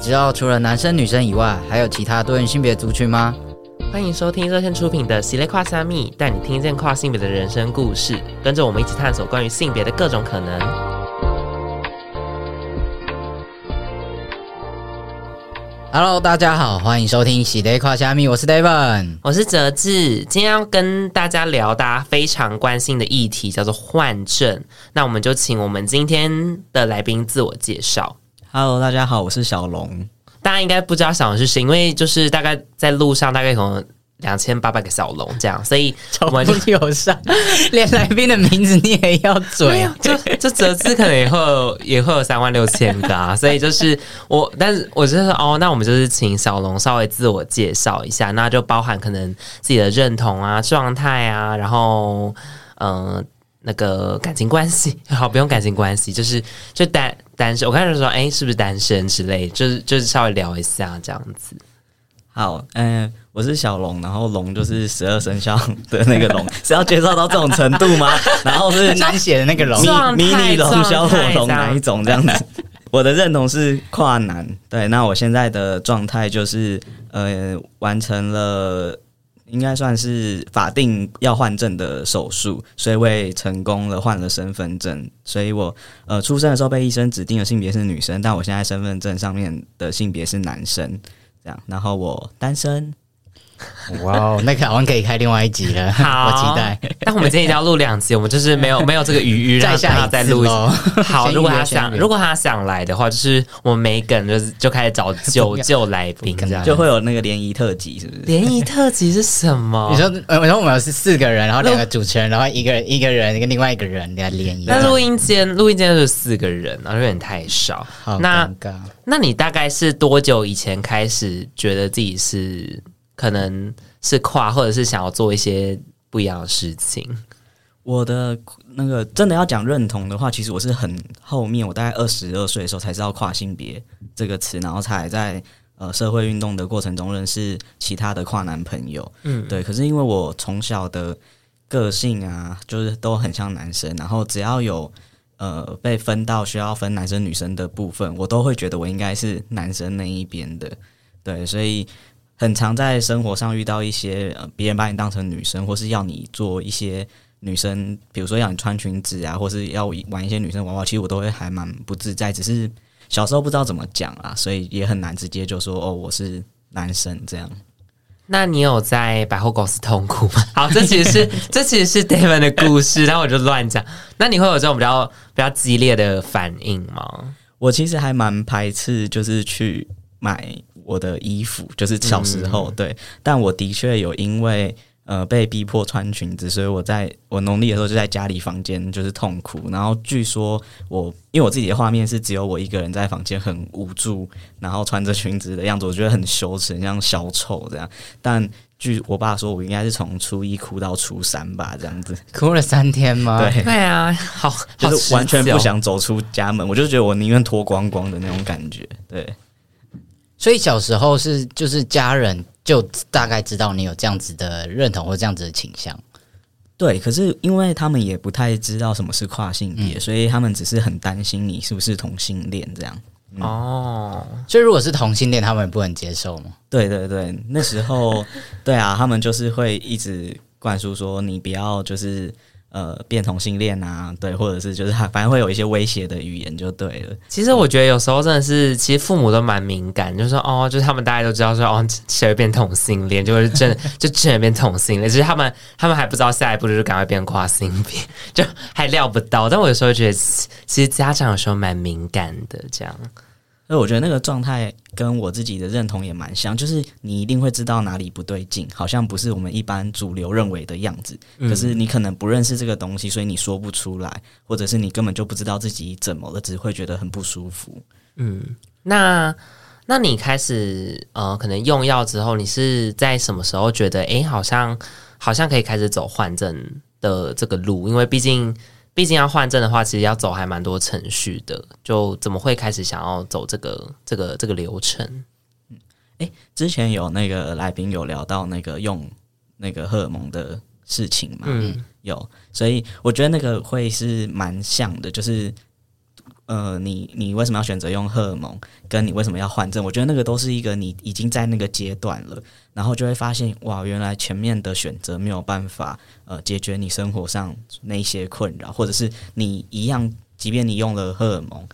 知道除了男生女生以外，还有其他多元性别族群吗？欢迎收听热线出品的《喜咧跨虾米》，带你听见跨性别的人生故事，跟着我们一起探索关于性别的各种可能。Hello，大家好，欢迎收听《喜咧跨虾米》，我是 David，我是哲志，今天要跟大家聊大家非常关心的议题，叫做换证。那我们就请我们今天的来宾自我介绍。Hello，大家好，我是小龙。大家应该不知道小龙是谁，因为就是大概在路上大概有两千八百个小龙这样，所以我们就有上，连来宾的名字你也要嘴，就 这折字可能也会有也会有三万六千个啊，所以就是我，但是我就是哦，那我们就是请小龙稍微自我介绍一下，那就包含可能自己的认同啊、状态啊，然后嗯。呃那个感情关系 好，不用感情关系，就是就单单身。我开始说，哎，是不是单身之类，就是就是稍微聊一下这样子。好，嗯、呃，我是小龙，然后龙就是十二生肖的那个龙，是要介绍到这种程度吗？然后是难写的那个龙，迷你龙、小火龙哪一种这样子？我的认同是跨男，对，那我现在的状态就是呃，完成了。应该算是法定要换证的手术，所以我也成功了换了身份证。所以我呃出生的时候被医生指定的性别是女生，但我现在身份证上面的性别是男生，这样。然后我单身。哇哦，那个好像可以开另外一集了，好，我期待。但我们今天一定要录两集，我们就是没有 没有这个余裕，再下再录一集。好，如果他想如果他想来的话，就是我们没梗，就是就开始找九旧来宾，这样就会有那个联谊特辑，是不是？联谊特辑是什么？你说，我说我们是四个人，然后两个主持人，然后一个人一个人跟另外一个人来联谊。那录音间录音间是四个人，然后有点太少。好那那你大概是多久以前开始觉得自己是？可能是跨，或者是想要做一些不一样的事情。我的那个真的要讲认同的话，其实我是很后面，我大概二十二岁的时候才知道跨性别这个词，然后才在呃社会运动的过程中认识其他的跨男朋友。嗯，对。可是因为我从小的个性啊，就是都很像男生，然后只要有呃被分到需要分男生女生的部分，我都会觉得我应该是男生那一边的。对，所以。很常在生活上遇到一些呃，别人把你当成女生，或是要你做一些女生，比如说要你穿裙子啊，或是要玩一些女生娃娃，其实我都会还蛮不自在。只是小时候不知道怎么讲啊，所以也很难直接就说哦，我是男生这样。那你有在百货公司痛哭吗？好，这其实是 这其实是 David 的故事，然后我就乱讲。那你会有这种比较比较激烈的反应吗？我其实还蛮排斥，就是去买。我的衣服就是小时候、嗯、对，但我的确有因为呃被逼迫穿裙子，所以我在我农历的时候就在家里房间就是痛哭。然后据说我因为我自己的画面是只有我一个人在房间很无助，然后穿着裙子的样子，我觉得很羞耻，很像小丑这样。但据我爸说，我应该是从初一哭到初三吧，这样子哭了三天吗？对对啊，好，就是完全不想走出家门，我就觉得我宁愿脱光光的那种感觉，对。所以小时候是就是家人就大概知道你有这样子的认同或这样子的倾向，对。可是因为他们也不太知道什么是跨性别，嗯、所以他们只是很担心你是不是同性恋这样。嗯、哦，所以如果是同性恋，他们也不能接受吗？对对对，那时候对啊，他们就是会一直灌输说你不要就是。呃，变同性恋啊，对，或者是就是，反正会有一些威胁的语言就对了。其实我觉得有时候真的是，其实父母都蛮敏感，就是说哦，就是他们大家都知道说哦，谁会变同性恋，就会真的 就真的变同性恋。其实他们他们还不知道下一步就是赶快变跨性别，就还料不到。但我有时候觉得，其实家长有时候蛮敏感的，这样。所以我觉得那个状态跟我自己的认同也蛮像，就是你一定会知道哪里不对劲，好像不是我们一般主流认为的样子。可是你可能不认识这个东西，所以你说不出来，或者是你根本就不知道自己怎么了，只会觉得很不舒服。嗯，那那你开始呃，可能用药之后，你是在什么时候觉得，诶，好像好像可以开始走换证的这个路？因为毕竟。毕竟要换证的话，其实要走还蛮多程序的。就怎么会开始想要走这个这个这个流程？嗯，诶，之前有那个来宾有聊到那个用那个荷尔蒙的事情嘛？嗯，有，所以我觉得那个会是蛮像的，就是呃，你你为什么要选择用荷尔蒙？跟你为什么要换证？我觉得那个都是一个你已经在那个阶段了，然后就会发现哇，原来前面的选择没有办法呃解决你生活上那些困扰，或者是你一样，即便你用了荷尔蒙，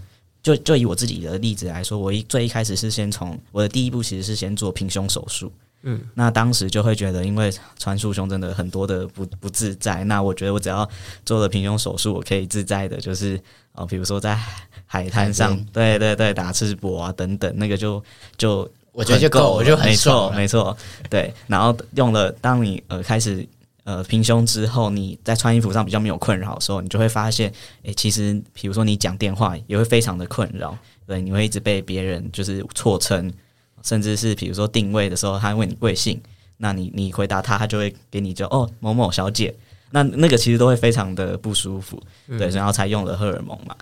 就就以我自己的例子来说，我一最一开始是先从我的第一步其实是先做平胸手术。嗯，那当时就会觉得，因为穿束胸真的很多的不不自在。那我觉得我只要做了平胸手术，我可以自在的，就是啊，比如说在海滩上，对对对，打赤膊啊等等，那个就就我觉得就够，我就很爽。没错，没错，对。然后用了，当你呃开始呃平胸之后，你在穿衣服上比较没有困扰的时候，你就会发现，哎，其实比如说你讲电话也会非常的困扰，对，你会一直被别人就是错称。甚至是比如说定位的时候，他问你贵姓，那你你回答他，他就会给你就哦某某小姐，那那个其实都会非常的不舒服，嗯、对，然后才用了荷尔蒙嘛。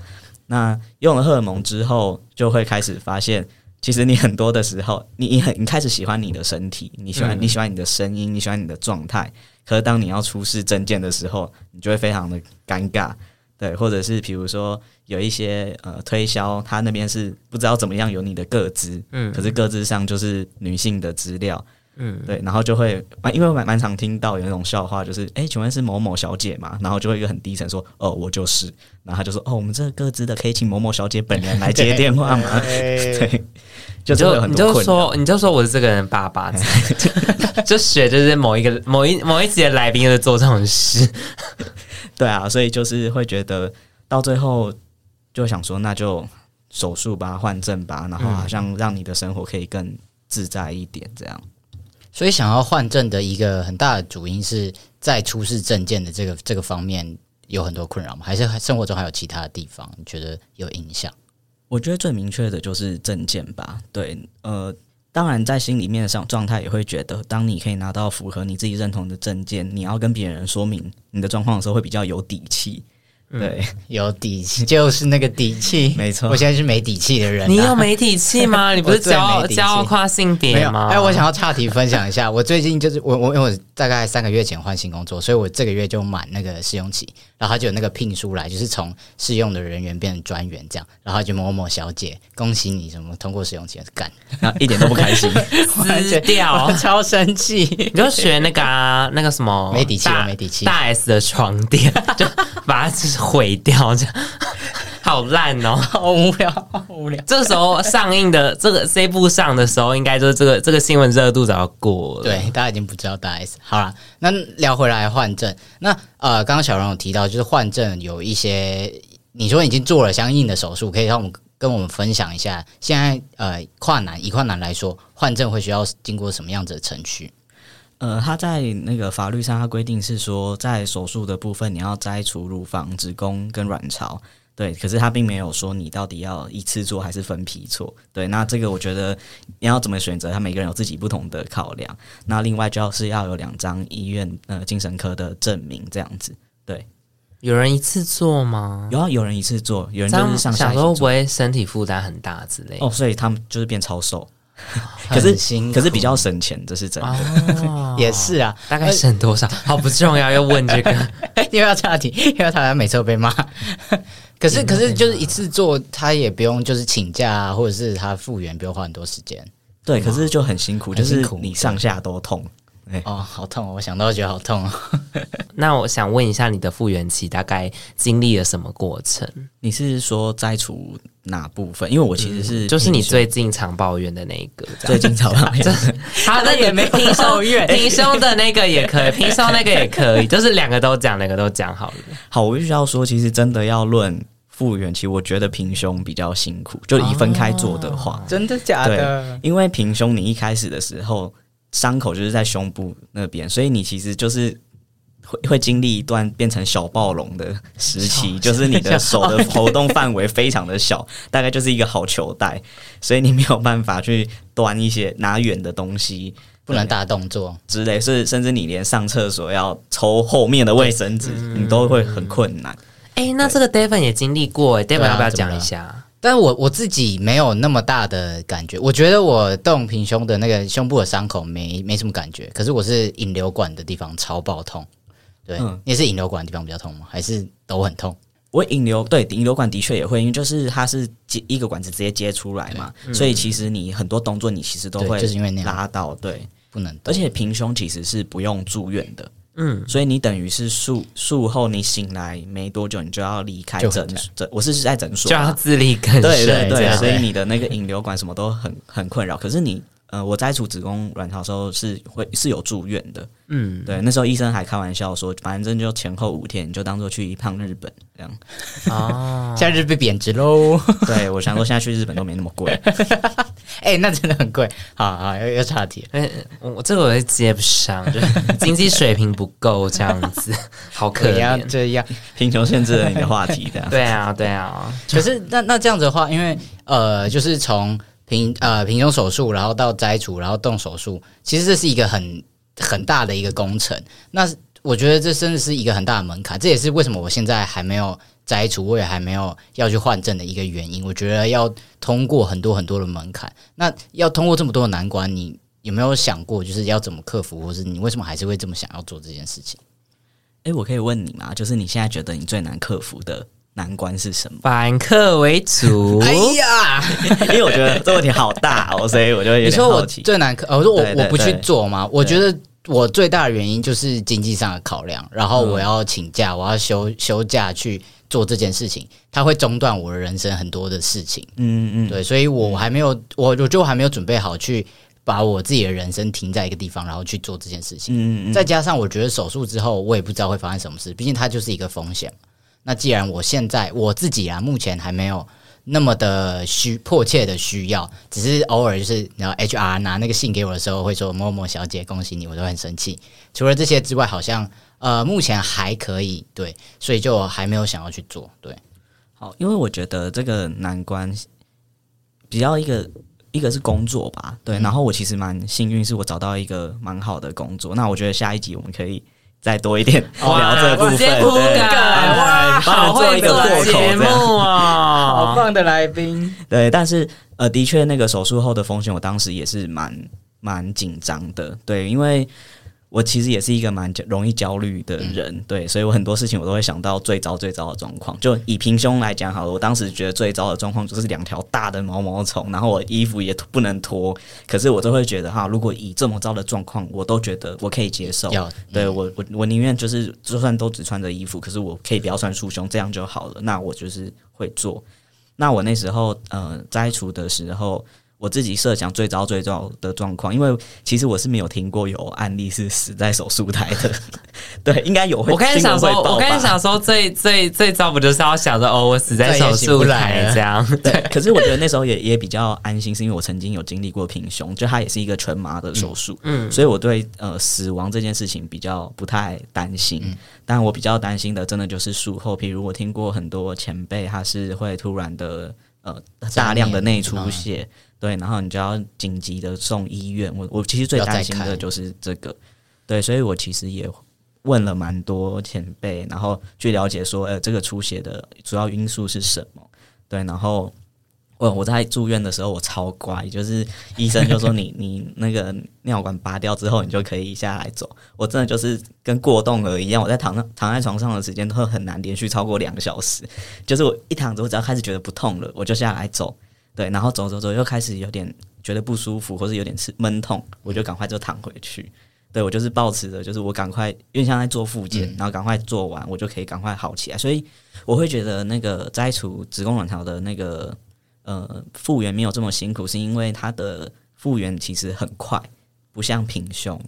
那用了荷尔蒙之后，就会开始发现，其实你很多的时候，你你很你开始喜欢你的身体，你喜欢、嗯、你喜欢你的声音，你喜欢你的状态，可是当你要出示证件的时候，你就会非常的尴尬。对，或者是比如说有一些呃推销，他那边是不知道怎么样有你的个资，嗯，可是个资上就是女性的资料，嗯，对，然后就会因为我蛮蛮常听到有那种笑话，就是哎，请问是某某小姐吗？然后就会一个很低沉说，哦，我就是，然后他就说，哦，我们这个个资的可以请某某小姐本人来接电话吗？对，就就你就说你就说我是这个人爸爸，就学就是某一个某一某一集的来宾在做这种事。对啊，所以就是会觉得到最后就想说，那就手术吧，换证吧，然后好像让你的生活可以更自在一点，这样。所以想要换证的一个很大的主因是在出示证件的这个这个方面有很多困扰吗？还是生活中还有其他的地方你觉得有影响？我觉得最明确的就是证件吧。对，呃。当然，在心里面上状态也会觉得，当你可以拿到符合你自己认同的证件，你要跟别人说明你的状况的时候，会比较有底气。对，嗯、有底气就是那个底气，没错。我现在是没底气的人、啊，你有没底气吗？你不是骄傲骄傲跨性别吗？哎，我想要岔题分享一下，我最近就是我我因为我大概三个月前换新工作，所以我这个月就满那个试用期，然后他就有那个聘书来，就是从试用的人员变成专员这样，然后就某某小姐，恭喜你什么通过试用期干，然后一点都不开心，撕掉，超生气，你就学那个啊，那个什么没底气，没底气，大 S 的床垫就把它毁掉，这样 好烂哦，好无聊，好无聊。这个时候上映的这个这部上的时候，应该就是这个这个新闻热度早要过了。对，大家已经不知道大 S。好了，那聊回来换证。那呃，刚刚小荣有提到，就是换证有一些，你说已经做了相应的手术，可以让我们跟我们分享一下。现在呃，跨男以跨男来说，换证会需要经过什么样子的程序？呃，他在那个法律上，他规定是说，在手术的部分，你要摘除乳房、子宫跟卵巢，对。可是他并没有说你到底要一次做还是分批做，对。那这个我觉得你要怎么选择，他每个人有自己不同的考量。那另外就是要有两张医院呃精神科的证明，这样子，对。有人一次做吗？有啊，有人一次做，有人就是上下。小时候不会身体负担很大之类的哦，所以他们就是变超瘦。可是，可是比较省钱，这是真的。哦、也是啊，大概省多少？好不重要，要问这个。哎，又要岔题，又要岔题，每次都被骂。可是，可是就是一次做，他也不用就是请假啊，或者是他复原不用花很多时间。对，可是就很辛苦，就是你上下都痛。欸、哦，好痛！我想到觉得好痛哦。那我想问一下，你的复原期大概经历了什么过程？你是说摘除哪部分？因为我其实是、嗯、就是你最近常抱怨的那一个，最近常抱怨。好，的也没平胸，平胸的那个也可以，平胸那个也可以，就是两个都讲，两个都讲好了。好，我必须要说，其实真的要论复原期，我觉得平胸比较辛苦，就以分开做的话，哦、真的假的？因为平胸你一开始的时候。伤口就是在胸部那边，所以你其实就是会会经历一段变成小暴龙的时期，就是你的手的活动范围非常的小，大概就是一个好球带，所以你没有办法去端一些拿远的东西，不能大动作。之类，是甚至你连上厕所要抽后面的卫生纸，你都会很困难。哎、欸，那这个 Devin 也经历过、欸、，Devon 要不要讲一下？但我我自己没有那么大的感觉，我觉得我动平胸的那个胸部的伤口没没什么感觉，可是我是引流管的地方超爆痛，对，嗯、你是引流管的地方比较痛吗？还是都很痛？我引流对引流管的确也会，因为就是它是接一个管子直接接出来嘛，嗯、所以其实你很多动作你其实都会就是因为那样拉到对，不能，而且平胸其实是不用住院的。嗯，所以你等于是术术后你醒来没多久，你就要离开诊诊。我是在诊所，就要自力更生。对对对，所以你的那个引流管什么都很很困扰。可是你呃，我摘除子宫卵巢的时候是会是有住院的。嗯，对，那时候医生还开玩笑说，反正就前后五天，你就当做去一趟日本这样。哦，现在日币贬值喽。对，我想说现在去日本都没那么贵。哎、欸，那真的很贵。好好，要要岔题。哎、欸，我这个我也接不上，就经济水平不够这样子，好可怜。这样贫穷限制了你的话题的。对啊，对啊。可是那那这样子的话，因为呃，就是从平呃平胸手术，然后到摘除，然后动手术，其实这是一个很很大的一个工程。那我觉得这真的是一个很大的门槛。这也是为什么我现在还没有。摘除我也还没有要去换证的一个原因，我觉得要通过很多很多的门槛。那要通过这么多的难关，你有没有想过，就是要怎么克服，或是你为什么还是会这么想要做这件事情？哎、我可以问你吗？就是你现在觉得你最难克服的难关是什么？反客为主。哎呀，因为我觉得这问题好大哦，所以我就。你说我最难克，我说我我不去做嘛？我觉得我最大的原因就是经济上的考量，然后我要请假，嗯、我要休休假去。做这件事情，它会中断我的人生很多的事情。嗯嗯，对，所以我还没有，我我就还没有准备好去把我自己的人生停在一个地方，然后去做这件事情。嗯嗯，再加上我觉得手术之后，我也不知道会发生什么事，毕竟它就是一个风险。那既然我现在我自己啊，目前还没有那么的需迫切的需要，只是偶尔就是然后 HR 拿那个信给我的时候，会说某某小姐恭喜你，我都很生气。除了这些之外，好像。呃，目前还可以，对，所以就还没有想要去做，对。好，因为我觉得这个难关比较一个一个是工作吧，对。嗯、然后我其实蛮幸运，是我找到一个蛮好的工作。那我觉得下一集我们可以再多一点聊这部分，对，哇，好会做节目啊，好棒的来宾。对，但是呃，的确那个手术后的风险，我当时也是蛮蛮紧张的，对，因为。我其实也是一个蛮容易焦虑的人，嗯，对，所以我很多事情我都会想到最糟最糟的状况。就以平胸来讲好了，我当时觉得最糟的状况就是两条大的毛毛虫，然后我衣服也不能脱。可是我都会觉得哈，如果以这么糟的状况，我都觉得我可以接受。嗯，对我，我我宁愿就是就算都只穿着衣服，可是我可以不要穿束胸，这样就好了。那我就是会做。那我那时候呃摘除的时候。我自己设想最糟最糟的状况，因为其实我是没有听过有案例是死在手术台的。对，应该有会。我开始想说，我开始想说最，最最最糟不就是要想着哦，我死在手术台这样？对。可是我觉得那时候也也比较安心，是因为我曾经有经历过平胸，就它也是一个全麻的手术，嗯，所以我对呃死亡这件事情比较不太担心。嗯，但我比较担心的，真的就是术后，譬如我听过很多前辈，他是会突然的呃大量的内出血。对，然后你就要紧急的送医院。我我其实最担心的就是这个，对，所以我其实也问了蛮多前辈，然后去了解说，呃，这个出血的主要因素是什么？对，然后我我在住院的时候，我超乖，就是医生就说你 你那个尿管拔掉之后，你就可以下来走。我真的就是跟过动儿一样，我在躺上躺在床上的时间都很难连续超过两个小时，就是我一躺着，我只要开始觉得不痛了，我就下来走。对，然后走走走，又开始有点觉得不舒服，或是有点吃闷痛，我就赶快就躺回去。对，我就是抱持着，就是我赶快，因为像在做复健，然后赶快做完，我就可以赶快好起来。所以我会觉得那个摘除子宫卵巢的那个呃复原没有这么辛苦，是因为它的复原其实很快，不像平胸，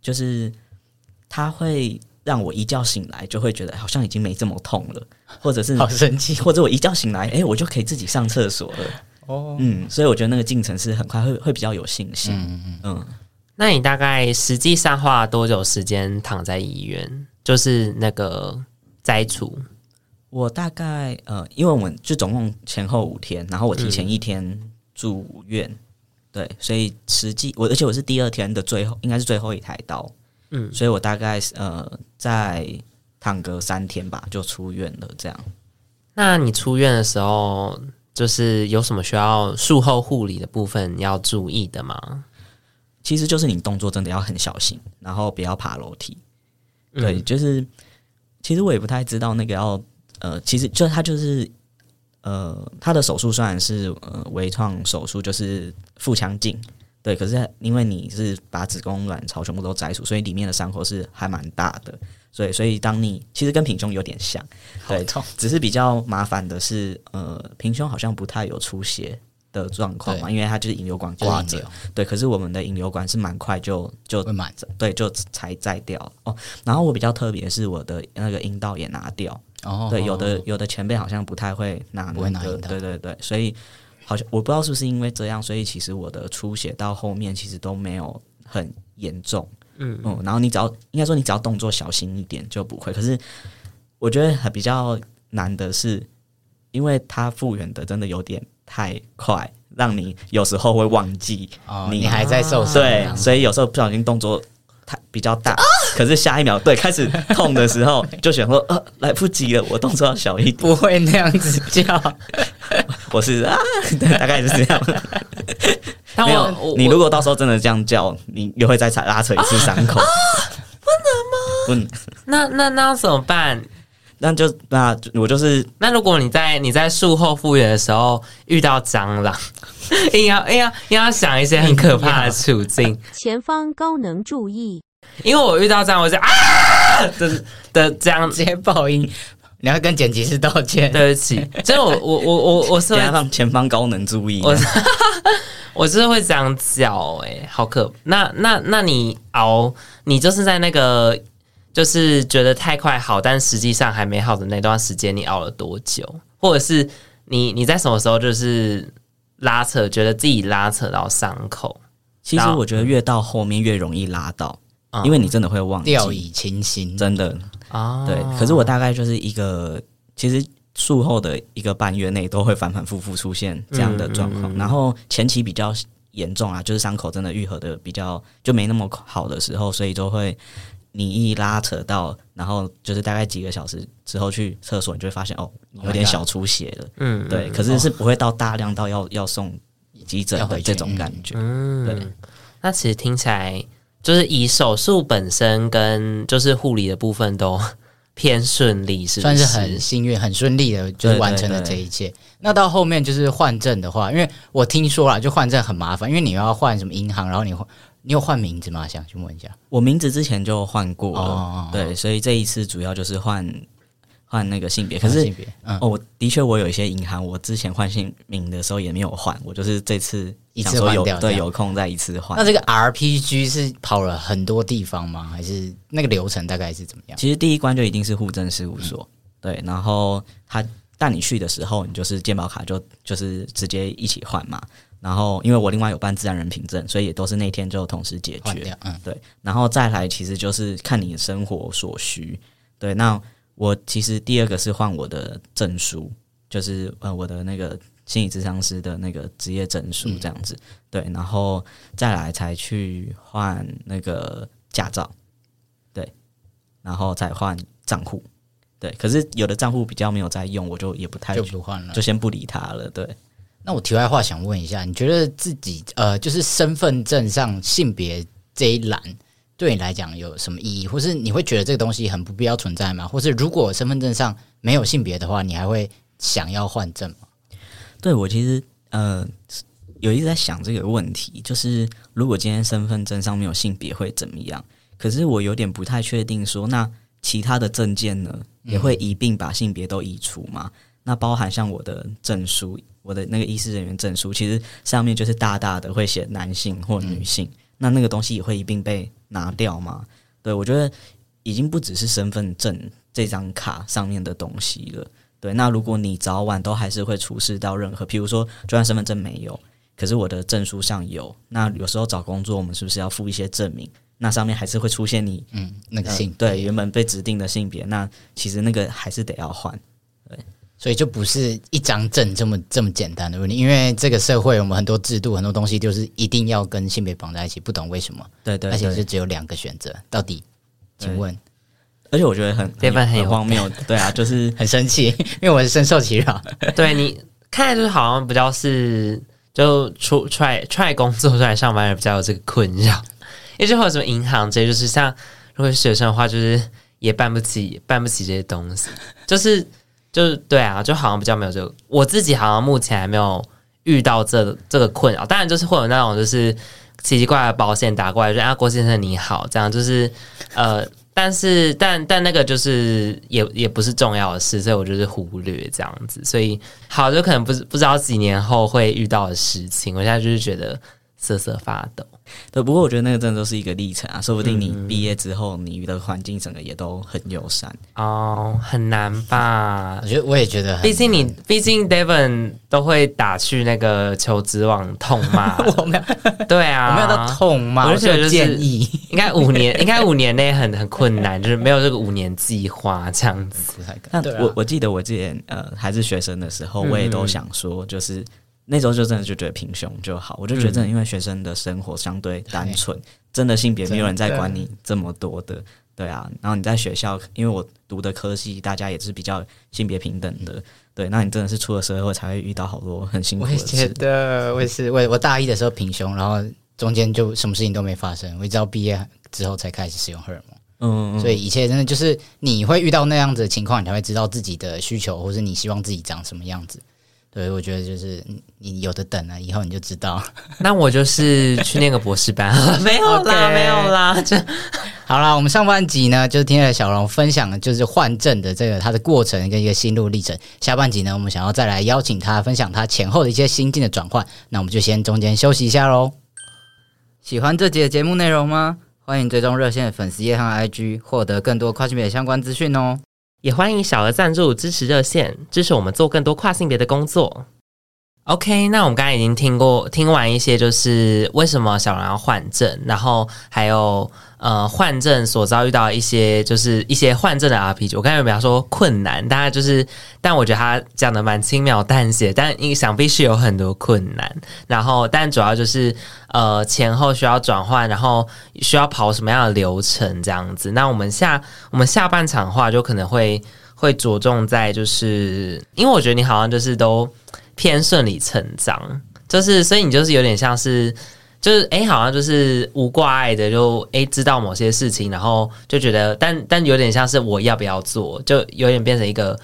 就是它会让我一觉醒来就会觉得好像已经没这么痛了，或者是好神奇，或者我一觉醒来，诶，我就可以自己上厕所了。哦，嗯，所以我觉得那个进程是很快，会会比较有信心。嗯嗯嗯。那你大概实际上花了多久时间躺在医院？就是那个摘除？我大概呃，因为我们就总共前后五天，然后我提前一天住院，嗯、对，所以实际我而且我是第二天的最后，应该是最后一台刀，嗯，所以我大概呃在躺个三天吧，就出院了。这样。那你出院的时候？就是有什么需要术后护理的部分要注意的吗？其实就是你动作真的要很小心，然后不要爬楼梯。对，嗯、就是其实我也不太知道那个要呃，其实就他就是呃，他的手术虽然是呃微创手术，就是腹腔镜，对，可是因为你是把子宫卵巢全部都摘除，所以里面的伤口是还蛮大的。所以，所以当你其实跟平胸有点像，对，只是比较麻烦的是，呃，平胸好像不太有出血的状况嘛，因为它就是引流管挂着，对。可是我们的引流管是蛮快就就满着，对，就才摘掉哦。然后我比较特别是我的那个阴道也拿掉，哦，对，有的有的前辈好像不太会拿那个，对对对，所以好像我不知道是不是因为这样，所以其实我的出血到后面其实都没有很严重。嗯嗯，然后你只要应该说你只要动作小心一点就不会。可是我觉得比较难的是，因为它复原的真的有点太快，让你有时候会忘记你、还在受伤，对，所以有时候不小心动作太比较大，啊、可是下一秒对开始痛的时候 就想说呃来不及了，我动作要小一点，不会那样子叫，我是啊，对，大概是这样。没有，你如果到时候真的这样叫，你又会再踩拉扯一次伤口。啊，不能吗？不能。那那那要怎么办？那就那我就是。那如果你在你在术后复原的时候遇到蟑螂，硬要硬要硬要想一些很可怕的处境。前方高能注意，因为我遇到这样，我就啊的的这样直接爆音。你要跟剪辑师道歉，对不起。所以我我我我我是让前方高能注意。我 我是会这样叫，哎，好可。那那那你熬，你就是在那个就是觉得太快好，但实际上还没好的那段时间，你熬了多久？或者是你你在什么时候就是拉扯，觉得自己拉扯到伤口？其实我觉得越到后面越容易拉到，嗯、因为你真的会忘记，掉以轻心，真的。啊，对，可是我大概就是一个，其实术后的一个半月内都会反反复复出现这样的状况，嗯嗯。嗯，然后前期比较严重啊，就是伤口真的愈合的比较就没那么好的时候，所以就会你一拉扯到，然后就是大概几个小时之后去厕所，你就会发现哦，有点小出血了，嗯，对，可是是不会到大量到要要送急诊的这种感觉，嗯，对，那其实听起来。就是以手术本身跟就是护理的部分都偏顺利，是不是？算是很幸运、很顺利的，就是完成了这一切。那到后面就是换证的话，因为我听说了，就换证很麻烦，因为你要换什么银行，然后你换，你有换名字吗？想去问一下。我名字之前就换过了，哦、对，所以这一次主要就是换。换那个性别，可是性别，嗯、哦，我的确我有一些银行，我之前换姓名的时候也没有换，我就是这次一次换掉，对，有空再一次换。那这个 RPG 是跑了很多地方吗？还是那个流程大概是怎么样？其实第一关就一定是户政事务所，嗯、对，然后他带你去的时候，你就是健保卡就就是直接一起换嘛。然后因为我另外有办自然人凭证，所以也都是那天就同时解决。嗯，对，然后再来其实就是看你的生活所需，对，那。我其实第二个是换我的证书，就是呃我的那个心理咨商师的那个职业证书这样子，嗯、对，然后再来才去换那个驾照，对，然后再换账户，对，可是有的账户比较没有在用，我就也不太就不换了，就先不理他了。对，那我题外话想问一下，你觉得自己呃就是身份证上性别这一栏？对你来讲有什么意义，或是你会觉得这个东西很不必要存在吗？或是如果身份证上没有性别的话，你还会想要换证吗？对，我其实呃有一直在想这个问题，就是如果今天身份证上没有性别会怎么样？可是我有点不太确定说，说那其他的证件呢也会一并把性别都移除吗？嗯、那包含像我的证书，我的那个医师人员证书，其实上面就是大大的会写男性或女性，嗯、那那个东西也会一并被。拿掉吗？对，我觉得已经不只是身份证这张卡上面的东西了。对，那如果你早晚都还是会出示到任何，譬如说，就算身份证没有，可是我的证书上有，那有时候找工作，我们是不是要附一些证明？那上面还是会出现你嗯那个性、呃、对原本被指定的性别，那其实那个还是得要换。对。所以就不是一张证这么这么简单的问题，因为这个社会我们很多制度很多东西就是一定要跟性别绑在一起，不懂为什么？对，对对，而且是只有两个选择，到底？请问？而且我觉得很这份很，很荒谬，对啊，就是 很生气，因为我是深受其扰。对你看来就是好像比较是就出出来出来工作出来上班人比较有这个困扰，因为就会有什么银行这些，就是像如果是学生的话，就是也办不起办不起这些东西，就是。就是对啊，就好像比较没有这个，我自己好像目前还没有遇到这这个困扰。当然，就是会有那种就是奇奇怪怪的保险打过来，就啊郭先生你好，这样就是呃。但是，但但那个就是也也不是重要的事，所以我就是忽略这样子。所以，好，就可能不不知道几年后会遇到的事情。我现在就是觉得瑟瑟发抖。对，不过我觉得那个真的都是一个历程啊，说不定你毕业之后，你遇到环境整个也都很友善哦，很难吧？我觉得我也觉得，毕竟你，毕竟 Devon 都会打去那个求职网痛骂，我没有，对啊，我没有到痛骂，我就觉得建议 应该五年，应该五年内很很困难，就是没有这个五年计划这样子。但我我记得我之前呃还是学生的时候，我也都想说就是。那时候就真的就觉得平胸就好，我就觉得真的因为学生的生活相对单纯，嗯、真的性别没有人在管你这么多的，对啊。然后你在学校，因为我读的科系大家也是比较性别平等的，对。那你真的是出了社会才会遇到好多很辛苦的事。我也觉得，我也是，我 我大一的时候平胸，然后中间就什么事情都没发生，我一直到毕业之后才开始使用荷尔蒙。嗯，所以一切真的就是你会遇到那样子的情况，你才会知道自己的需求，或是你希望自己长什么样子。对，我觉得就是你有的等啊，以后你就知道。那我就是去念个博士班，没有啦.没有啦。这 好啦，我们上半集呢，就是听了小龙分享的就是换证的这个他的过程跟一个心路历程。下半集呢，我们想要再来邀请他分享他前后的一些心境的转换。那我们就先中间休息一下喽。喜欢这集的节目内容吗？欢迎追踪热线的粉丝页和 IG，获得更多跨性别相关资讯哦。也欢迎小额赞助支持热线，支持我们做更多跨性别的工作。OK，那我们刚才已经听过听完一些，就是为什么小蓉要换证，然后还有呃换证所遭遇到一些，就是一些换证的 RPG。我刚才有比方说困难，大家就是，但我觉得他讲的蛮轻描淡写，但因想必是有很多困难。然后，但主要就是呃前后需要转换，然后需要跑什么样的流程这样子。那我们下我们下半场的话，就可能会会着重在，就是因为我觉得你好像就是都。偏顺理成章，就是所以你就是有点像是，就是哎、好像就是无挂碍的，就哎、知道某些事情，然后就觉得，但但有点像是我要不要做，就有点变成一个，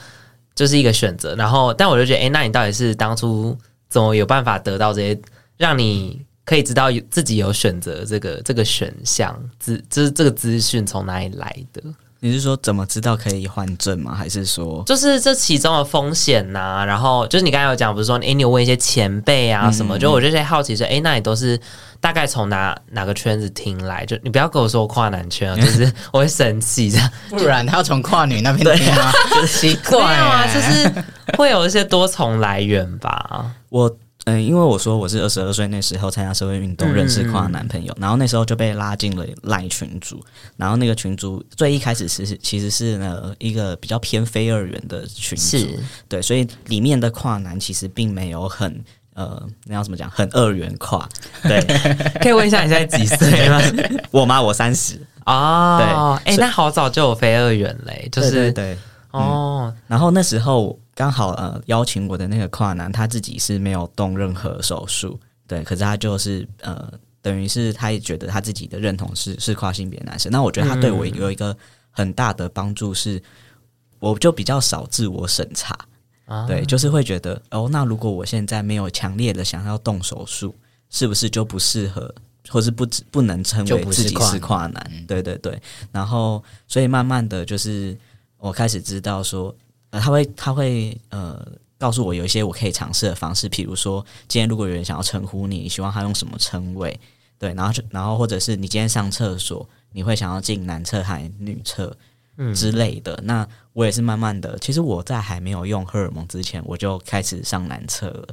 就是一个选择。然后，但我就觉得，哎、那你到底是当初怎么有办法得到这些，让你可以知道自己有选择这个这个选项资，就是这个资讯从哪里来的？你是说怎么知道可以换证吗？还是说就是这其中的风险呐、啊？然后就是你刚才有讲，不是说哎、欸，你有问一些前辈啊什么？嗯、就我就在好奇说，哎、欸，那你都是大概从哪哪个圈子听来？就你不要跟我说跨男圈啊，就是我会生气这样。不然他要从跨女那边听吗？奇怪啊，就是会有一些多重来源吧。我。嗯，因为我说我是二十二岁那时候参加社会运动认识跨男朋友，嗯、然后那时候就被拉进了赖群组，然后那个群组最一开始是其实是呢一个比较偏非二元的群组，是对，所以里面的跨男其实并没有很呃，那要怎么讲，很二元跨。对，可以问一下你现在几岁吗？我吗？我三十哦。对，哎、欸，那好早就有非二元嘞，就是对，哦、嗯。然后那时候。刚好呃邀请我的那个跨男，他自己是没有动任何手术，对，可是他就是呃等于是他也觉得他自己的认同是是跨性别男生。那我觉得他对我有一个很大的帮助是，我就比较少自我审查，对，就是会觉得哦，那如果我现在没有强烈的想要动手术，是不是就不适合，或是不不能称为自己是跨男？对对对，然后所以慢慢的就是我开始知道说。呃，他会，他会，呃，告诉我有一些我可以尝试的方式，譬如说，今天如果有人想要称呼你，你希望他用什么称谓？对，然后就，然后或者是你今天上厕所，你会想要进男厕还是女厕，嗯之类的。那我也是慢慢的，其实我在还没有用荷尔蒙之前，我就开始上男厕了。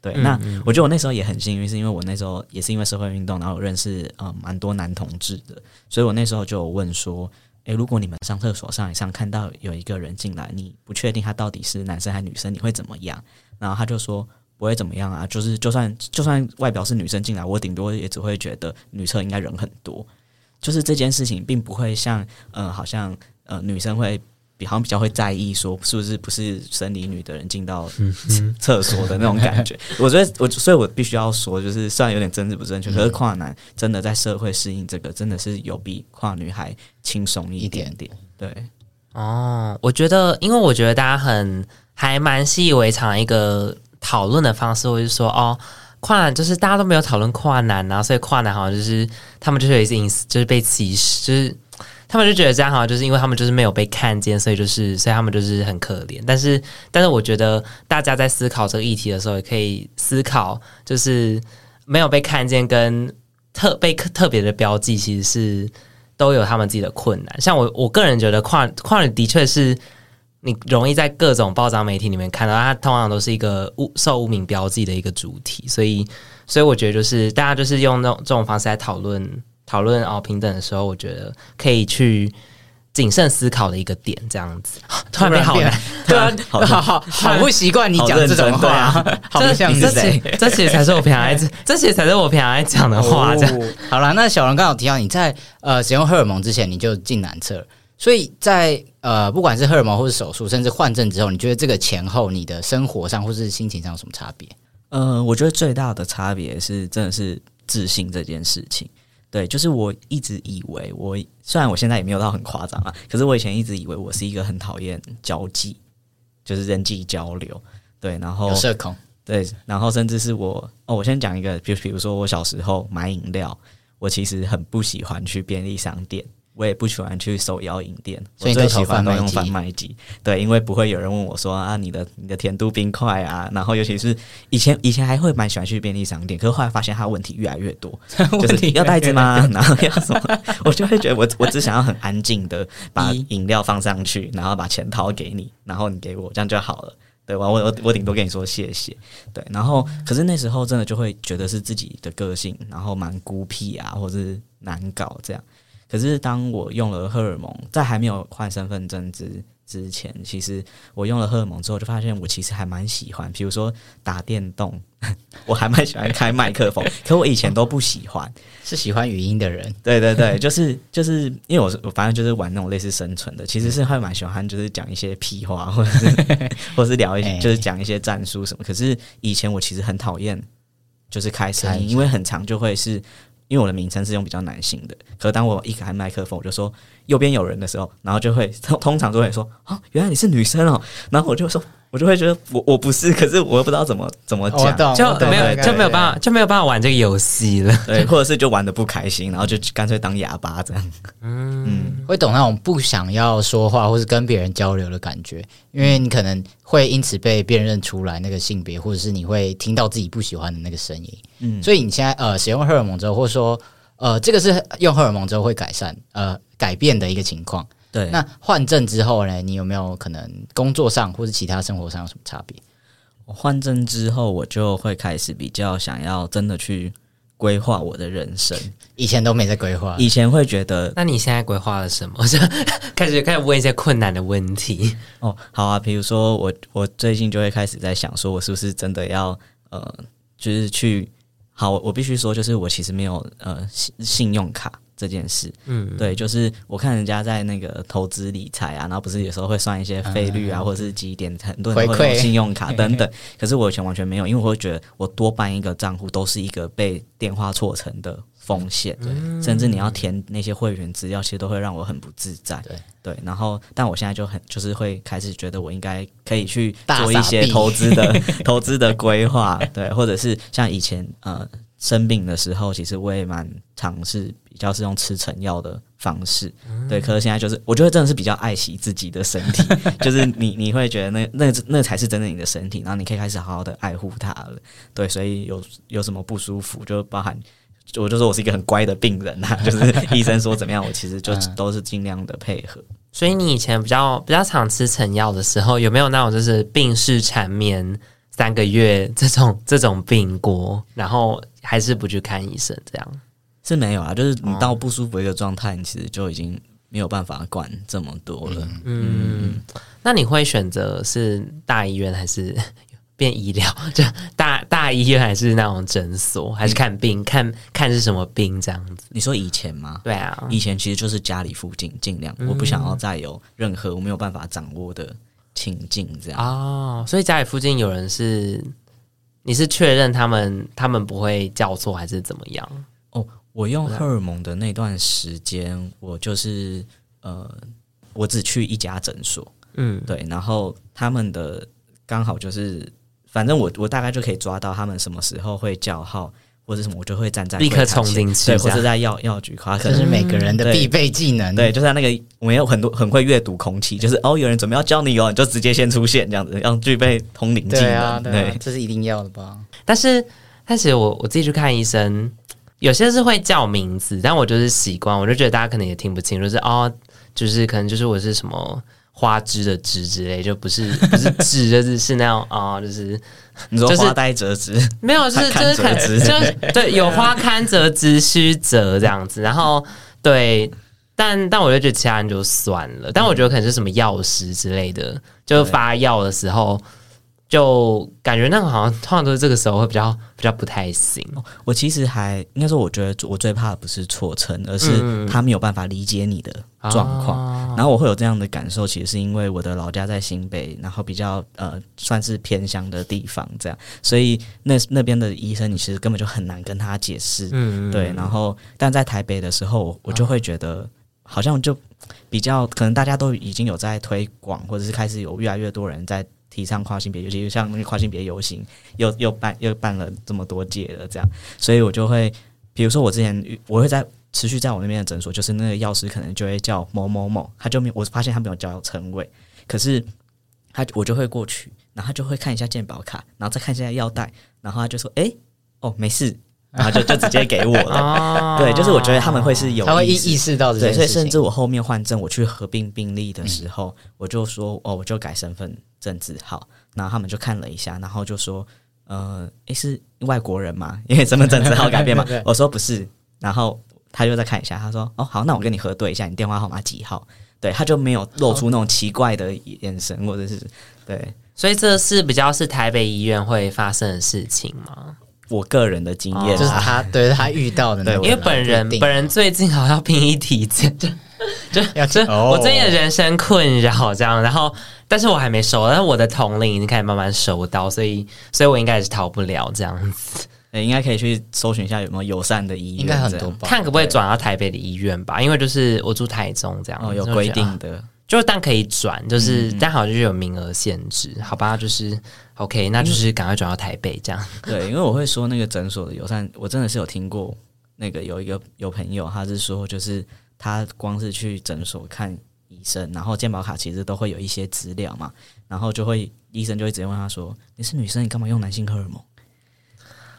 对，嗯、那我觉得我那时候也很幸运，是因为我那时候也是因为社会运动，然后我认识呃蛮多男同志的，所以我那时候就有问说。诶，如果你们上厕所上一上看到有一个人进来，你不确定他到底是男生还是女生，你会怎么样？然后他就说不会怎么样啊，就是就算就算外表是女生进来，我顶多也只会觉得女厕应该人很多，就是这件事情并不会像呃，好像呃女生会。比好像比较会在意说是不是不是生理女的人进到厕所的那种感觉，我觉得我所以，我必须要说，就是虽然有点政治不正确，可是跨男真的在社会适应这个，真的是有比跨女还轻松一点点。对，哦，我觉得，因为我觉得大家很还蛮习以为常一个讨论的方式，或是说哦，跨男就是大家都没有讨论跨男啊，所以跨男好像就是他们就是有一些隐私，就是被歧视，就是他们就觉得这样好像就是因为他们就是没有被看见，所以就是所以他们就是很可怜。但是，但是我觉得大家在思考这个议题的时候，也可以思考，就是没有被看见跟特被特别的标记，其实是。都有他们自己的困难，像我，我个人觉得跨跨女的确是你容易在各种报章媒体里面看到，它通常都是一个污受污名标记的一个主体，所以，所以我觉得就是大家就是用那种这种方式来讨论讨论哦平等的时候，我觉得可以去谨慎思考的一个点，这样子突然变好难，对啊，好好好，不习惯你讲这种话，好像是谁？这其实才是我平常爱，这其实才是我平常爱讲的话。这样好了，那小龙刚好提到你在呃使用荷尔蒙之前你就进男厕，所以在呃不管是荷尔蒙或是手术，甚至换证之后，你觉得这个前后你的生活上或是心情上有什么差别？嗯，我觉得最大的差别是真的是自信这件事情。对，就是我一直以为我虽然我现在也没有到很夸张啊，可是我以前一直以为我是一个很讨厌交际，就是人际交流。对，然后社恐。对，然后甚至是我哦，我先讲一个，就比如说我小时候买饮料，我其实很不喜欢去便利商店。我也不喜欢去手摇饮店，所以最喜欢都用贩卖机。对，因为不会有人问我说啊，你的你的甜度冰块啊，然后尤其是以前以前还会蛮喜欢去便利商店，可是后来发现它问题越来越多，就是要袋子吗？然后要什么？我就会觉得我我只想要很安静的把饮料放上去，然后把钱掏给你，然后你给我这样就好了。对吧，我我我顶多跟你说谢谢。对，然后可是那时候真的就会觉得是自己的个性，然后蛮孤僻啊，或者是难搞这样。可是当我用了荷尔蒙，在还没有换身份证之之前，其实我用了荷尔蒙之后，就发现我其实还蛮喜欢，比如说打电动，我还蛮喜欢开麦克风。可我以前都不喜欢，是喜欢语音的人。对对对，就是就是因为我我反正就是玩那种类似生存的，其实是会蛮喜欢，就是讲一些屁话，或者是或者是聊一些，就是讲一些战术什么。可是以前我其实很讨厌，就是开声音，因为很长就会是。因为我的名称是用比较男性的，可当我一开麦克风，我就说右边有人的时候，然后就会通 通常都会说啊，原来你是女生哦，然后我就说。我就会觉得我我不是，可是我又不知道怎么怎么讲，就没有就没有办法就没有办法玩这个游戏了，对，或者是就玩的不开心，然后就干脆当哑巴这样。嗯，嗯，会懂那种不想要说话或是跟别人交流的感觉，因为你可能会因此被辨认出来那个性别，或者是你会听到自己不喜欢的那个声音。嗯，所以你现在呃使用荷尔蒙之后，或者说呃这个是用荷尔蒙之后会改善呃改变的一个情况。对，那换证之后呢？你有没有可能工作上或者其他生活上有什么差别？我换证之后，我就会开始比较想要真的去规划我的人生。以前都没在规划，以前会觉得，那你现在规划了什么？我 就开始开始问一些困难的问题。哦，好啊，比如说我我最近就会开始在想，说我是不是真的要呃，就是去好，我必须说，就是我其实没有呃信信用卡。这件事，嗯，对，就是我看人家在那个投资理财啊，然后不是有时候会算一些费率啊，嗯、或者是几点，很多人会用信用卡等等。可是我以前完全没有，因为我会觉得我多办一个账户都是一个被电话错成的风险，对，甚至你要填那些会员资料，其实都会让我很不自在。对对，然后但我现在就很就是会开始觉得我应该可以去做一些投资的 投资的规划，对，或者是像以前呃。生病的时候，其实我也蛮尝试比较是用吃成药的方式，嗯、对。可是现在就是，我觉得真的是比较爱惜自己的身体，就是你你会觉得那那那才是真正你的身体，然后你可以开始好好的爱护它了，对。所以有有什么不舒服，就包含我就说我是一个很乖的病人啊，就是 医生说怎么样，我其实就都是尽量的配合。所以你以前比较比较常吃成药的时候，有没有那种就是病逝缠绵三个月这种这种病过，然后？还是不去看医生，这样是没有啊。就是你到不舒服一个状态，你其实就已经没有办法管这么多了。嗯，嗯，那你会选择是大医院还是变医疗？就大大医院还是那种诊所，还是看病？看看是什么病这样子？你说以前吗？对啊，以前其实就是家里附近，尽量我不想要再有任何我没有办法掌握的情境这样。哦，所以家里附近有人是。你是确认他们他们不会叫错还是怎么样？哦，我用荷尔蒙的那段时间，我就是呃，我只去一家诊所，嗯，对，然后他们的刚好就是，反正我我大概就可以抓到他们什么时候会叫号或者什么，我就会站在立刻冲进去，对，或者在药药局夸，可是每个人的必备技能，对，就在那个我们有很多很会阅读空气，就是哦，有人准备要教你哦，你就直接先出现这样子，要具备通灵技能，对啊，对，对，这是一定要的吧？但是，但是我我自己去看医生，有些是会叫名字，但我就是习惯，我就觉得大家可能也听不清，就是哦。就是可能就是我是什么花枝的枝之类，就不是 不是枝，就是是那种啊、哦，就是 你说花呆折枝，没有，就是就是可能就是对，有花堪折直须折这样子，然后对，但但我就觉得其他人就算了，但我觉得可能是什么药师之类的，就发药的时候。就感觉那个好像通常都是这个时候会比较比较不太行。我其实还应该说，我觉得我最怕的不是错称，而是他没有办法理解你的状况。嗯、然后我会有这样的感受，其实是因为我的老家在新北，然后比较呃算是偏乡的地方，这样，所以那那边的医生你其实根本就很难跟他解释。嗯，对。然后但在台北的时候，我就会觉得好像就比较可能大家都已经有在推广，或者是开始有越来越多人在。提倡跨性别，尤其像那个跨性别游行，又又办又办了这么多届了，这样，所以我就会，比如说我之前我会在持续在我那边的诊所，就是那个药师可能就会叫某某某，他就没，我发现他没有叫称谓，可是他我就会过去，然后他就会看一下健保卡，然后再看一下药袋，然后他就说，哎、哦，没事。然后就就直接给我了，对，就是我觉得他们会是有，他会意意识到这件事情，对，所以甚至我后面换证，我去合并病例的时候，嗯、我就说哦，我就改身份证字号，然后他们就看了一下，然后就说，呃，诶，是外国人吗？因为身份证字号改变嘛，我说不是，然后他就再看一下，他说，哦，好，那我跟你核对一下，你电话号码几号？对，他就没有露出那种奇怪的眼神，或者是对，所以这是比较是台北医院会发生的事情吗？我个人的经验、就是他对他遇到的那，因为本人本人最近好像拼一体检，就 就就我最近的人生困扰这样，然后但是我还没收，但是我的同龄已经开始慢慢收到，所以所以我应该也是逃不了这样子。欸、应该可以去搜寻一下有没有友善的医院，应该很多吧，看可不可以转到台北的医院吧，因为就是我住台中这样，哦，有规定的。就但可以转，就是、嗯、但好像就是有名额限制，好吧？就是 OK，那就是赶快转到台北这样。对，因为我会说那个诊所的友善，我真的是有听过。那个有一个有朋友，他是说，就是他光是去诊所看医生，然后健保卡其实都会有一些资料嘛，然后就会医生就会直接问他说：“你是女生，你干嘛用男性荷尔蒙？”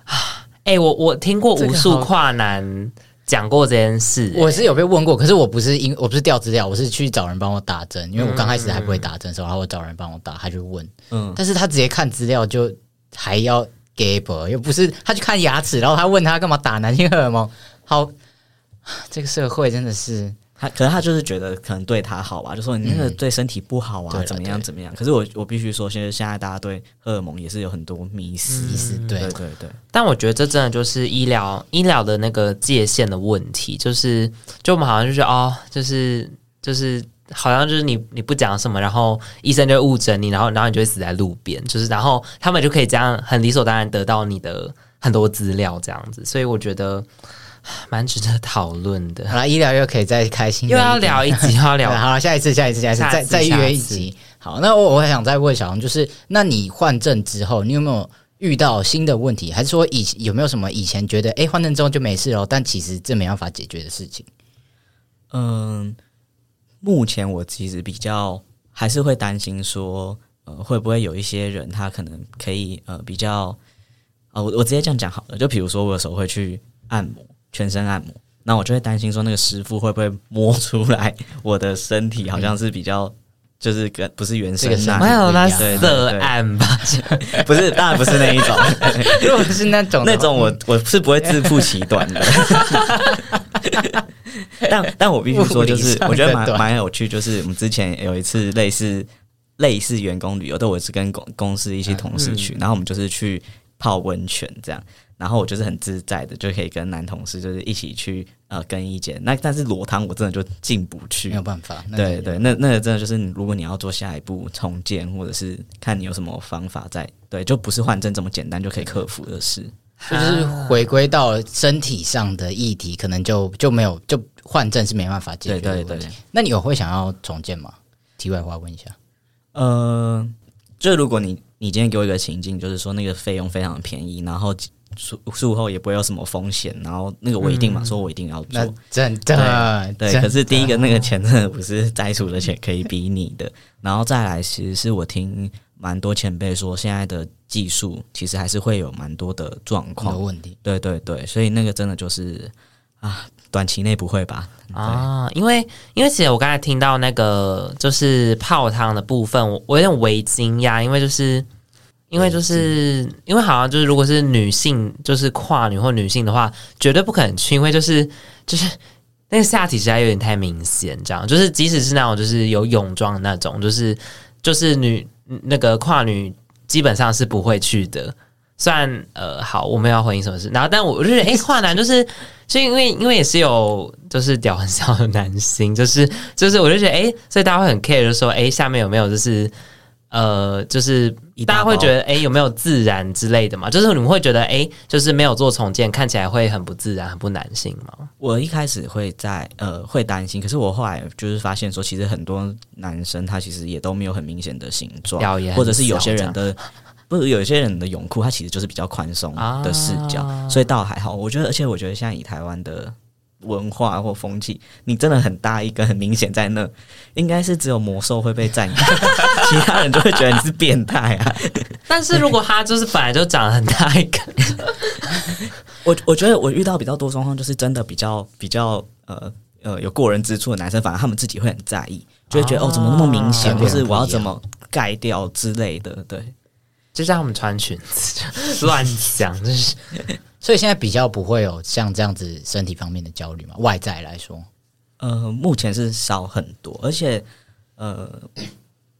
啊，哎、欸，我我听过无数跨男。讲过这件事、欸，我是有被问过，可是我不是因我不是调资料，我是去找人帮我打针，因为我刚开始还不会打针的时候，然后我找人帮我打，他就问，嗯，但是他直接看资料就还要 gap，，又不是他去看牙齿，然后他问他干嘛打男性荷尔蒙，好，这个社会真的是。他可能他就是觉得可能对他好吧，就说你那个对身体不好啊，嗯、怎么样怎么样。可是我我必须说，现在现在大家对荷尔蒙也是有很多迷思，迷思、嗯。对对对。但我觉得这真的就是医疗医疗的那个界限的问题，就是就我们好像就是哦，就是就是好像就是你你不讲什么，然后医生就误诊你，然后然后你就会死在路边，就是然后他们就可以这样很理所当然得到你的很多资料这样子，所以我觉得。蛮值得讨论的。好了，医疗又可以再开心，又要聊一集，又要聊。好了，下一次，下一次，下一次，再再约一集。好，那我我还想再问小红，就是那你换证之后，你有没有遇到新的问题？还是说以有没有什么以前觉得哎换证之后就没事了，但其实这没办法解决的事情？嗯，目前我其实比较还是会担心说，呃，会不会有一些人他可能可以呃比较啊，我、呃、我直接这样讲好了，就比如说我有时候会去按摩。全身按摩，那我就会担心说，那个师傅会不会摸出来 我的身体好像是比较，就是跟不是原生的，没有那色暗吧？不是，当然不是那一种。如果是那种，那种我我是不会自负其短的。但但我必须说，就是我觉得蛮蛮有趣，就是我们之前有一次类似类似员工旅游，的我是跟公公司一些同事去，然后我们就是去泡温泉这样。然后我就是很自在的，就可以跟男同事就是一起去呃更衣间。那但是裸汤我真的就进不去，没有办法。对对，那那个真的就是，如果你要做下一步重建，或者是看你有什么方法在，对，就不是换证这么简单就可以克服的事。就是回归到身体上的议题，可能就就没有就换证是没办法解决的问题。对对对。那你有会想要重建吗？题外话问一下。呃，就如果你你今天给我一个情境，就是说那个费用非常便宜，然后术术后也不会有什么风险，然后那个我一定嘛，嗯、说我一定要做。真的对，对，可是第一个那个钱真的不是摘除的钱可以比拟的。然后再来，其实是我听蛮多前辈说，现在的技术其实还是会有蛮多的状况有问题。对对对，所以那个真的就是啊。短期内不会吧？啊，因为因为其实我刚才听到那个就是泡汤的部分，我我有点微惊讶，因为就是因为就是因为好像就是如果是女性，就是跨女或女性的话，绝对不可能去，因为就是就是那个下体实在有点太明显，这样就是即使是那种就是有泳装的那种，就是就是女那个跨女基本上是不会去的。虽然呃好，我们要回应什么事，然后但我就觉得诶，跨男就是。所以，因为因为也是有就是屌很小的男性，就是就是，我就觉得哎、欸，所以大家会很 care，就说哎、欸，下面有没有就是呃，就是大家会觉得哎、欸，有没有自然之类的嘛？就是你们会觉得哎、欸，就是没有做重建，看起来会很不自然，很不男性吗？我一开始会在呃会担心，可是我后来就是发现说，其实很多男生他其实也都没有很明显的形状，或者是有些人的。不是有些人的泳裤，它其实就是比较宽松的视角，啊，所以倒还好。我觉得，而且我觉得，现在以台湾的文化或风气，你真的很大一个，很明显在那，应该是只有魔兽会被占有，其他人就会觉得你是变态啊。但是如果他就是本来就长得很大一个，我我觉得我遇到比较多状况，就是真的比较比较呃呃有过人之处的男生，反而他们自己会很在意，就会觉得哦，哦怎么那么明显，或是我要怎么盖掉之类的，对。就像他们穿裙子乱讲，就是，所以现在比较不会有像这样子身体方面的焦虑嘛？外在来说，呃，目前是少很多，而且，呃，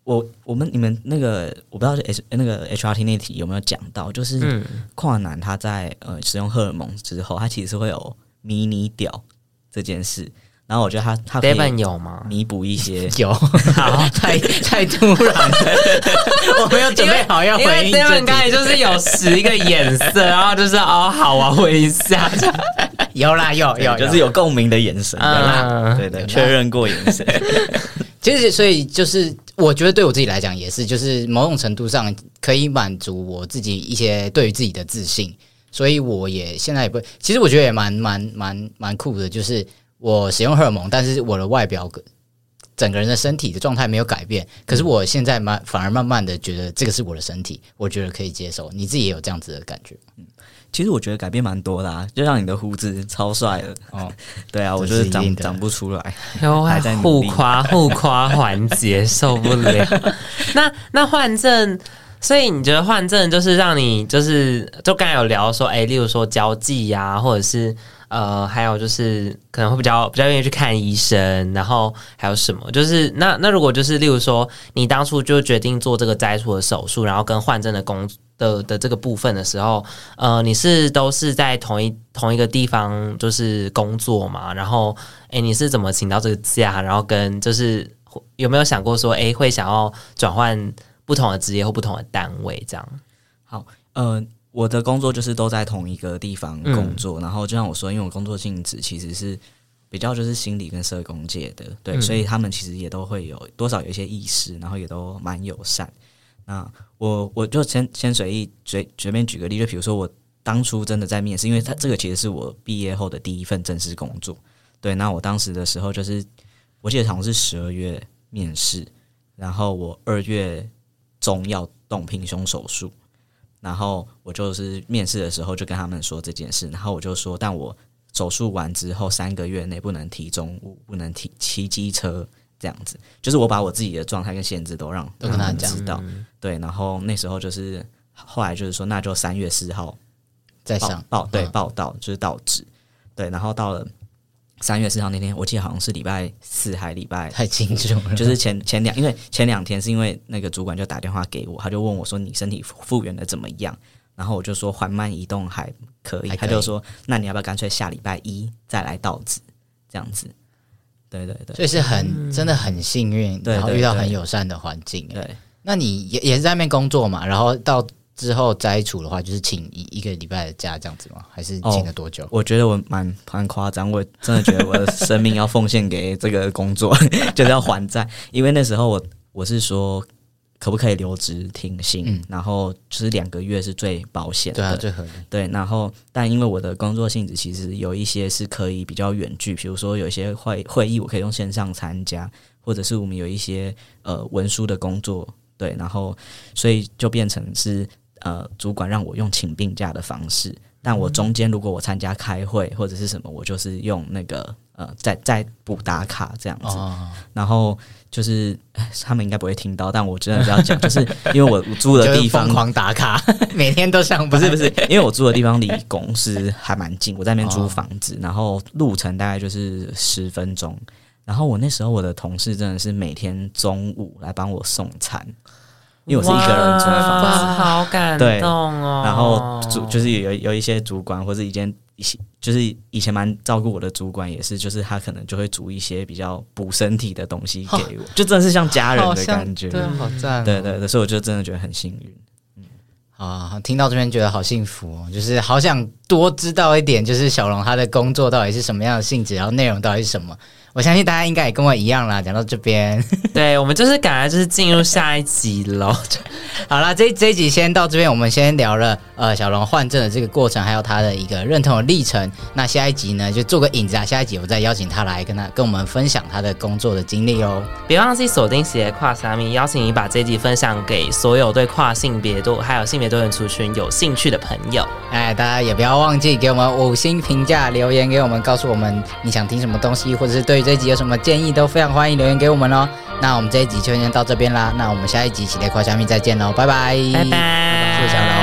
我我们你们那个我不知道是 H 那个 HRT 那题有没有讲到，就是跨男他在呃使用荷尔蒙之后，他其实是会有迷你屌这件事。然后我觉得他他 Devon 有吗？弥补一些 有，好，太太突然了，我没有准备好要回应。Devon 刚才就是有使一个眼色，然后就是哦，好啊，问一下，有啦，有有，就是有共鸣的眼神，有啦、对对，确认过眼神。其实，所以就是我觉得对我自己来讲也是，就是某种程度上可以满足我自己一些对于自己的自信，所以我也现在也不，其实我觉得也蛮蛮蛮蛮酷的，就是。我使用荷尔蒙，但是我的外表、整个人的身体的状态没有改变。可是我现在慢，反而慢慢的觉得这个是我的身体，我觉得可以接受。你自己也有这样子的感觉？嗯，其实我觉得改变蛮多的啊，就让你的胡子超帅的哦。对啊，我就是长长不出来，还在互夸互夸环节受不了。那那换证，所以你觉得换证就是让你就是就刚才有聊说，哎，例如说交际呀，或者是。呃，还有就是可能会比较比较愿意去看医生，然后还有什么？就是那那如果就是例如说，你当初就决定做这个摘除的手术，然后跟换证的工的的这个部分的时候，呃，你是都是在同一同一个地方就是工作嘛？然后，诶，你是怎么请到这个假？然后跟就是有没有想过说，诶，会想要转换不同的职业或不同的单位这样？好，呃。我的工作就是都在同一个地方工作，嗯、然后就像我说，因为我工作性质其实是比较就是心理跟社工界的，对，嗯、所以他们其实也都会有多少有一些意识，然后也都蛮友善。那我我就先先随意随随便举个例，就比如说我当初真的在面试，因为他这个其实是我毕业后的第一份正式工作，对。那我当时的时候就是，我记得好像是十二月面试，然后我二月中要动平胸手术。然后我就是面试的时候就跟他们说这件事，然后我就说，但我手术完之后三个月内不能提重物，不能提骑机车这样子，就是我把我自己的状态跟限制都让他们知道。对，然后那时候就是后来就是说，那就三月四号再上报对报道就是到职，对，然后到了。三月四号那天，我记得好像是礼拜四还礼拜，太清楚了。就是前前两，因为前两天是因为那个主管就打电话给我，他就问我说：“你身体复原的怎么样？”然后我就说：“缓慢移动还可以。可以”他就说：“那你要不要干脆下礼拜一再来到职？”这样子。对对对，所以是很、嗯、真的很幸运，然后遇到很友善的环境。对，那你也也是在那边工作嘛？然后到之后摘除的话，就是请一一个礼拜的假这样子吗？还是请了多久？我觉得我蛮蛮夸张，我真的觉得我的生命要奉献给这个工作，就是要还债。因为那时候我我是说，可不可以留职停薪？嗯、然后就是两个月是最保险的，对啊，最合理。对，然后但因为我的工作性质其实有一些是可以比较远距，比如说有一些会会议我可以用线上参加，或者是我们有一些呃文书的工作，对，然后所以就变成是。呃，主管让我用请病假的方式，但我中间如果我参加开会或者是什么，我就是用那个呃，再再补打卡这样子。哦、然后就是他们应该不会听到，但我真的是要讲，就是 因为我住的地方疯狂打卡，每天都上班。不是不是，因为我住的地方离公司还蛮近，我在那边租房子，哦、然后路程大概就是十分钟。然后我那时候我的同事真的是每天中午来帮我送餐。因为我是一个人住的房子，好感动哦。然后主就是有有一些主管或者以前一些就是以前蛮照顾我的主管也是，就是他可能就会煮一些比较补身体的东西给我，就真的是像家人的感觉，对，好赞。对对对，所以我就真的觉得很幸运。嗯，啊，听到这边觉得好幸福哦，就是好想多知道一点，就是小龙他的工作到底是什么样的性质，然后内容到底是什么。我相信大家应该也跟我一样啦。讲到这边，对我们就是赶来就是进入下一集喽。好了，这这一集先到这边，我们先聊了呃小龙换证的这个过程，还有他的一个认同的历程。那下一集呢，就做个引子啊。下一集我再邀请他来跟他跟我们分享他的工作的经历哦。别忘记锁定喜来跨三米，邀请你把这集分享给所有对跨性别多还有性别多元族群有兴趣的朋友。哎，大家也不要忘记给我们五星评价，留言给我们，告诉我们你想听什么东西，或者是对于这一集有什么建议，都非常欢迎留言给我们哦。那我们这一集就先到这边啦，那我们下一集起来跨虾米再见喽，拜拜，拜拜，谢谢小龙，拜拜。